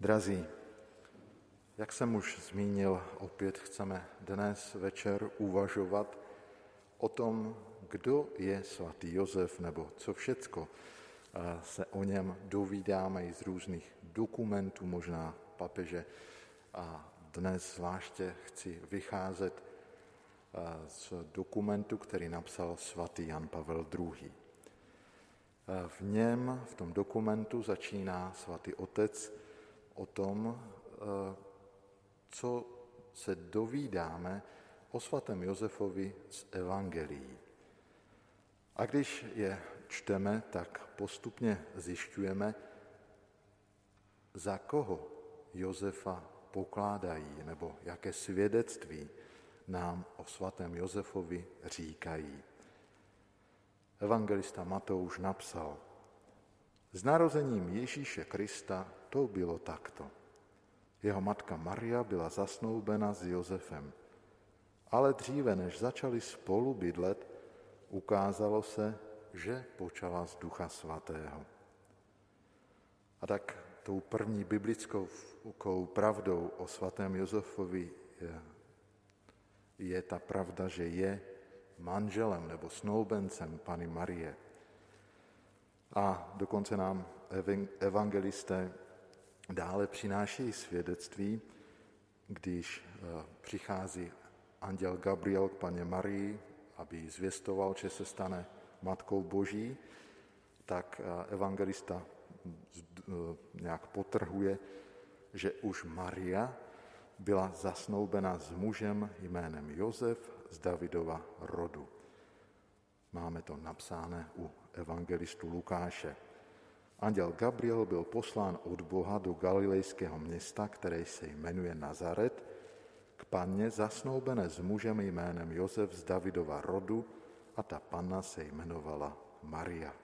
Drazí, jak jsem už zmínil, opět chceme dnes večer uvažovat o tom, kdo je svatý Josef, nebo co všecko se o něm dovídáme i z různých dokumentů, možná papeže. A dnes zvláště chci vycházet z dokumentu, který napsal svatý Jan Pavel II. V něm, v tom dokumentu, začíná svatý otec o tom, co se dovídáme o svatém Josefovi z Evangelií. A když je čteme, tak postupně zjišťujeme, za koho Josefa pokládají, nebo jaké svědectví nám o svatém Josefovi říkají. Evangelista Matouš napsal, s narozením Ježíše Krista to bylo takto. Jeho matka Maria byla zasnoubena s Josefem, ale dříve, než začali spolu bydlet, ukázalo se, že počala z Ducha Svatého. A tak tou první biblickou pravdou o svatém Josefovi je, je ta pravda, že je manželem nebo snoubencem Pany Marie. A dokonce nám evangelisté dále přináší svědectví, když eh, přichází anděl Gabriel k paně Marii, aby zvěstoval, že se stane matkou boží, tak eh, evangelista eh, nějak potrhuje, že už Maria byla zasnoubena s mužem jménem Josef z Davidova rodu. Máme to napsáno u evangelistu Lukáše. Anděl Gabriel byl poslán od Boha do galilejského města, které se jmenuje Nazaret, k panně zasnoubené s mužem jménem Josef z Davidova rodu a ta panna se jmenovala Maria.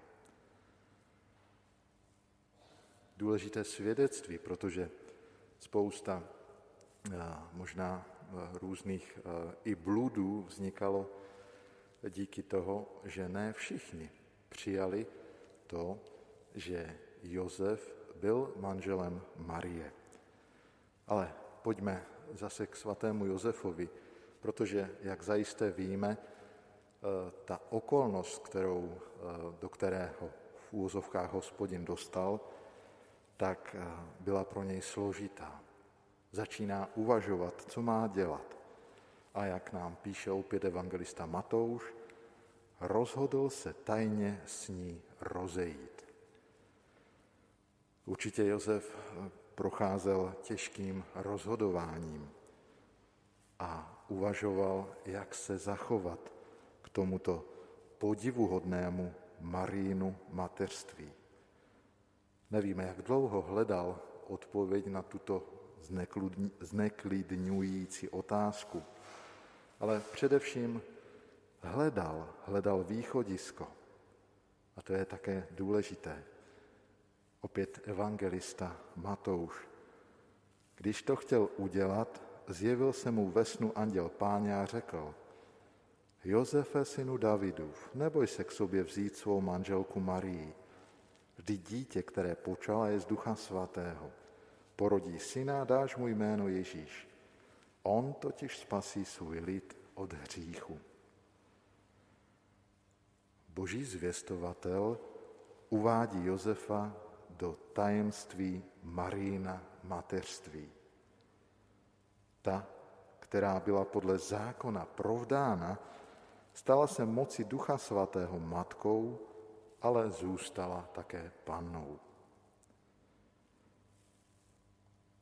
Důležité svědectví, protože spousta možná různých i bludů vznikalo díky toho, že ne všichni přijali to, že Josef byl manželem Marie. Ale pojďme zase k svatému Josefovi, protože, jak zajisté víme, eh, ta okolnost, kterou, eh, do kterého v úvozovkách hospodin dostal, tak eh, byla pro něj složitá. Začíná uvažovat, co má dělat. A jak nám píše opět evangelista Matouš, rozhodl se tajně s ní rozejít. Určitě Josef procházel těžkým rozhodováním a uvažoval, jak se zachovat k tomuto podivuhodnému Marínu mateřství. Nevíme, jak dlouho hledal odpověď na tuto zneklidňující otázku, ale především hledal, hledal východisko. A to je také důležité. Opět evangelista Matouš. Když to chtěl udělat, zjevil se mu ve snu anděl páně a řekl, Josefe, synu Davidův, neboj se k sobě vzít svou manželku Marii. Vždy dítě, které počala, je z ducha svatého. Porodí syna, dáš mu jméno Ježíš. On totiž spasí svůj lid od hříchu. Boží zvěstovatel uvádí Josefa do tajemství Marína mateřství. Ta, která byla podle zákona provdána, stala se moci Ducha Svatého matkou, ale zůstala také pannou.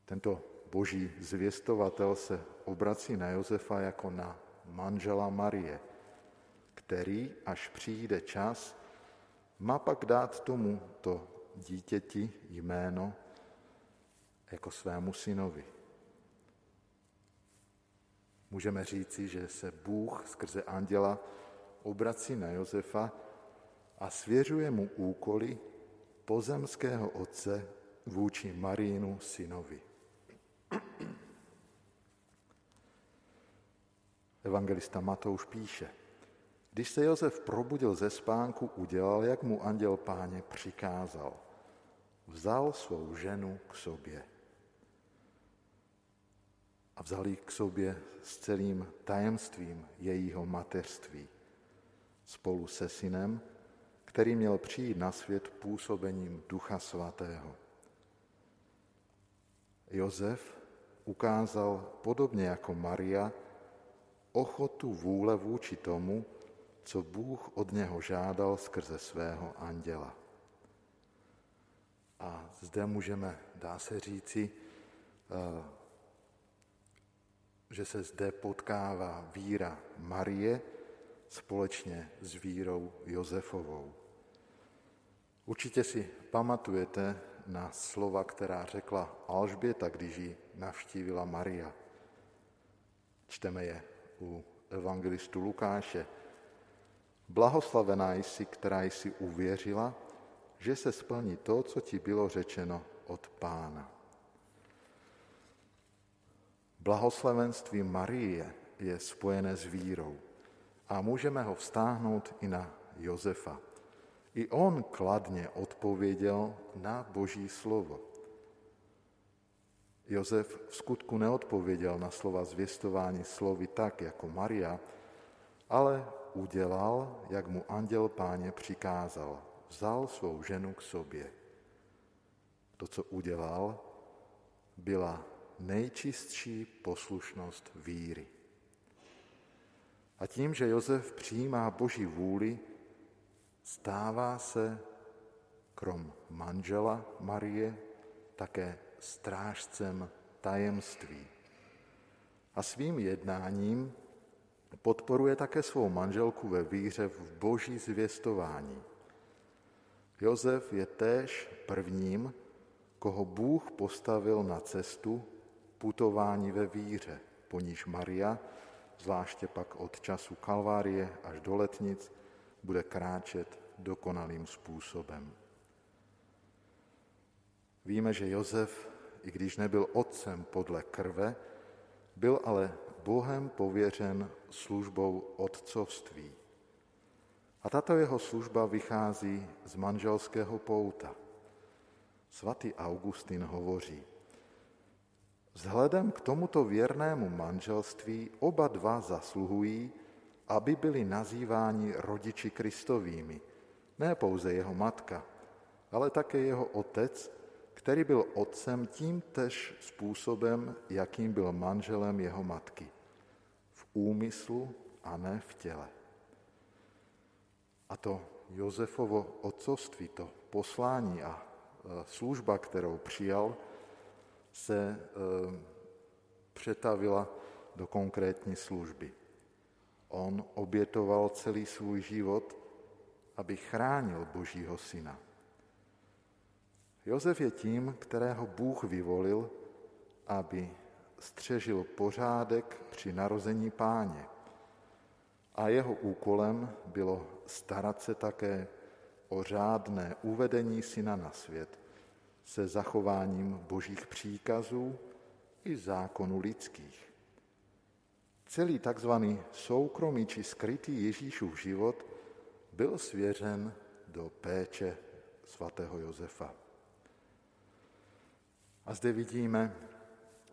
Tento boží zvěstovatel se obrací na Josefa jako na manžela Marie, který, až přijde čas, má pak dát tomu to dítěti jméno jako svému synovi. Můžeme říci, že se Bůh skrze anděla obrací na Josefa a svěřuje mu úkoly pozemského otce vůči Marínu synovi. Evangelista Matouš píše, když se Josef probudil ze spánku, udělal, jak mu anděl páně přikázal. Vzal svou ženu k sobě a vzali k sobě s celým tajemstvím jejího mateřství spolu se synem, který měl přijít na svět působením Ducha Svatého. Jozef ukázal podobně jako Maria ochotu vůle vůči tomu, co Bůh od něho žádal skrze svého anděla. A zde můžeme, dá se říci, eh, že se zde potkává víra Marie společně s vírou Josefovou. Určitě si pamatujete na slova, která řekla Alžběta, když ji navštívila Maria. Čteme je u evangelistu Lukáše. Blahoslavená jsi, která jsi uvěřila, že se splní to, co ti bylo řečeno od pána. Blahoslavenství Marie je spojené s vírou a můžeme ho vztáhnout i na Josefa. I on kladně odpověděl na Boží slovo. Josef v skutku neodpověděl na slova zvěstování slovy tak jako Maria, ale udělal, jak mu anděl páně přikázal. Vzal svou ženu k sobě. To, co udělal, byla nejčistší poslušnost víry. A tím, že Josef přijímá Boží vůli, stává se krom manžela Marie také strážcem tajemství. A svým jednáním podporuje také svou manželku ve víře v boží zvěstování. Jozef je též prvním, koho Bůh postavil na cestu putování ve víře, po níž Maria, zvláště pak od času Kalvárie až do letnic, bude kráčet dokonalým způsobem. Víme, že Jozef, i když nebyl otcem podle krve, byl ale Bohem pověřen službou otcovství. A tato jeho služba vychází z manželského pouta. Svatý Augustin hovoří, Vzhledem k tomuto věrnému manželství oba dva zasluhují, aby byli nazýváni rodiči Kristovými, ne pouze jeho matka, ale také jeho otec, který byl otcem tím tež způsobem, jakým byl manželem jeho matky. V úmyslu a ne v těle. A to Josefovo otcovství, to poslání a e, služba, kterou přijal, se e, přetavila do konkrétní služby. On obětoval celý svůj život, aby chránil Božího syna. Josef je tím, kterého Bůh vyvolil, aby střežil pořádek při narození páně. A jeho úkolem bylo starat se také o řádné uvedení syna na svět se zachováním božích příkazů i zákonů lidských. Celý takzvaný soukromý či skrytý Ježíšův život byl svěřen do péče svatého Josefa. A zde vidíme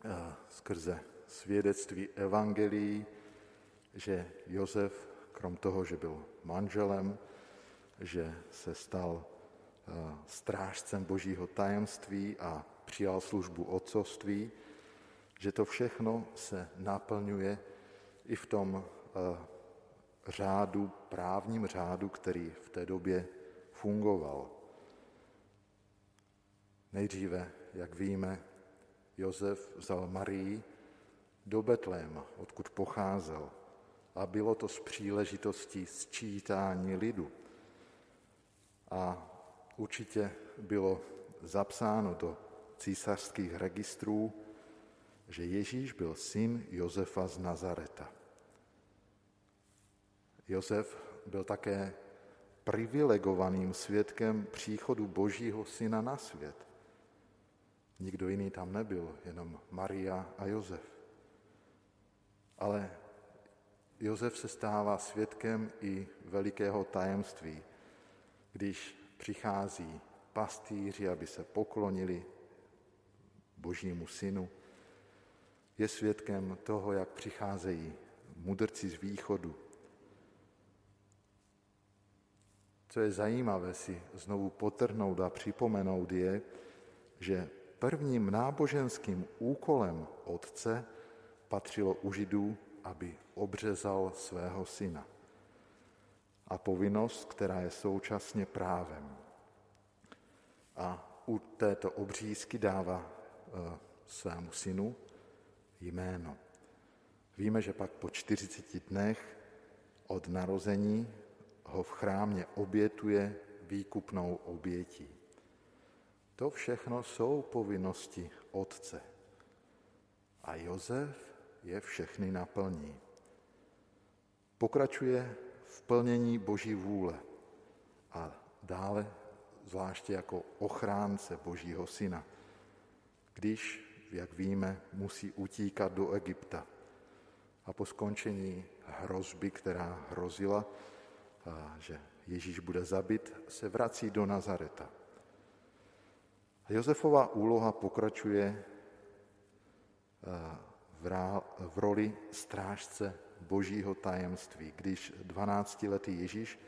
eh, skrze svědectví evangelií, že Josef, krom toho, že byl manželem, že se stal eh, strážcem božího tajemství a přijal službu otcovství, že to všechno se naplňuje i v tom eh, řádu, právním řádu, který v té době fungoval. Nejdříve, jak víme, Josef vzal Marii do Betléma, odkud pocházel, a bylo to z příležitostí sčítání lidu. A určitě bylo zapsáno do císařských registrů, že Ježíš byl syn Josefa z Nazareta. Josef byl také privilegovaným svědkem příchodu Božího syna na svět. Nikdo jiný tam nebyl, jenom Maria a Josef. Ale Josef se stává svědkem i velikého tajemství, když přichází pastýři, aby se poklonili Božímu synu. je svědkem toho, jak přicházejí mudrci z východu. Co je zajímavé si znovu potrhnout a připomenout je, že prvním náboženským úkolem otce patřilo u židů, aby obřezal svého syna. A povinnost, která je současně právem. A u této obřízky dává e, svému synu jméno. Víme, že pak po 40 dnech od narození ho v chrámě obětuje výkupnou obětí. To všechno jsou povinnosti otce. A Jozef je všechny naplní. Pokračuje v plnění Boží vůle a dále zvláště jako ochránce Božího syna, když, jak víme, musí utíkat do Egypta. A po skončení hrozby, která hrozila, že Ježíš bude zabit, se vrací do Nazareta. Josefová úloha pokračuje v roli strážce božího tajemství, když 12-letý Ježíš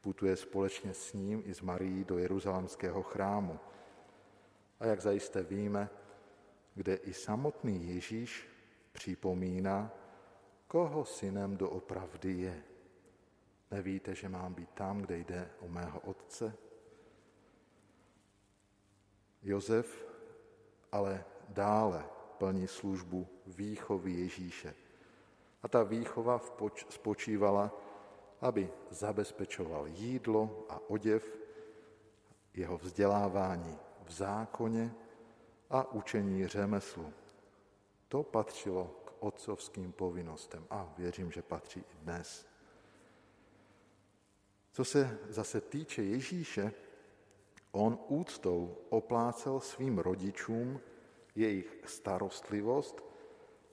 putuje společně s ním i s Marií do jeruzalemského chrámu. A jak zajisté víme, kde i samotný Ježíš připomíná, koho synem doopravdy je. Nevíte, že mám být tam, kde jde o mého otce? Jozef ale dále plní službu výchovy Ježíše. A ta výchova spočívala, aby zabezpečoval jídlo a oděv, jeho vzdělávání v zákoně a učení řemeslu. To patřilo k otcovským povinnostem a věřím, že patří i dnes. Co se zase týče Ježíše, on úctou oplácel svým rodičům jejich starostlivost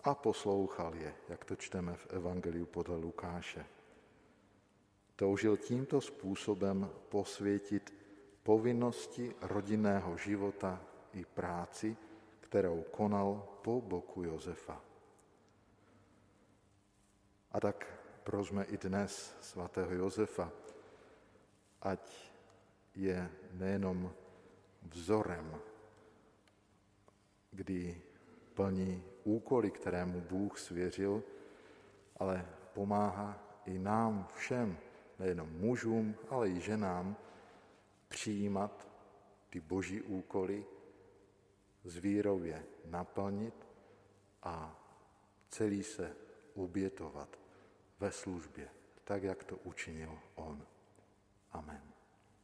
a poslouchal je, jak to čteme v Evangeliu podle Lukáše. Toužil tímto způsobem posvětit povinnosti rodinného života i práci, kterou konal po boku Josefa. A tak prosme i dnes svatého Josefa, ať je nejenom vzorem, kdy plní úkoly, které mu Bůh svěřil, ale pomáhá i nám všem, nejenom mužům, ale i ženám, přijímat ty boží úkoly, z vírově naplnit a celý se obětovat ve službě, tak jak to učinil on. Amen.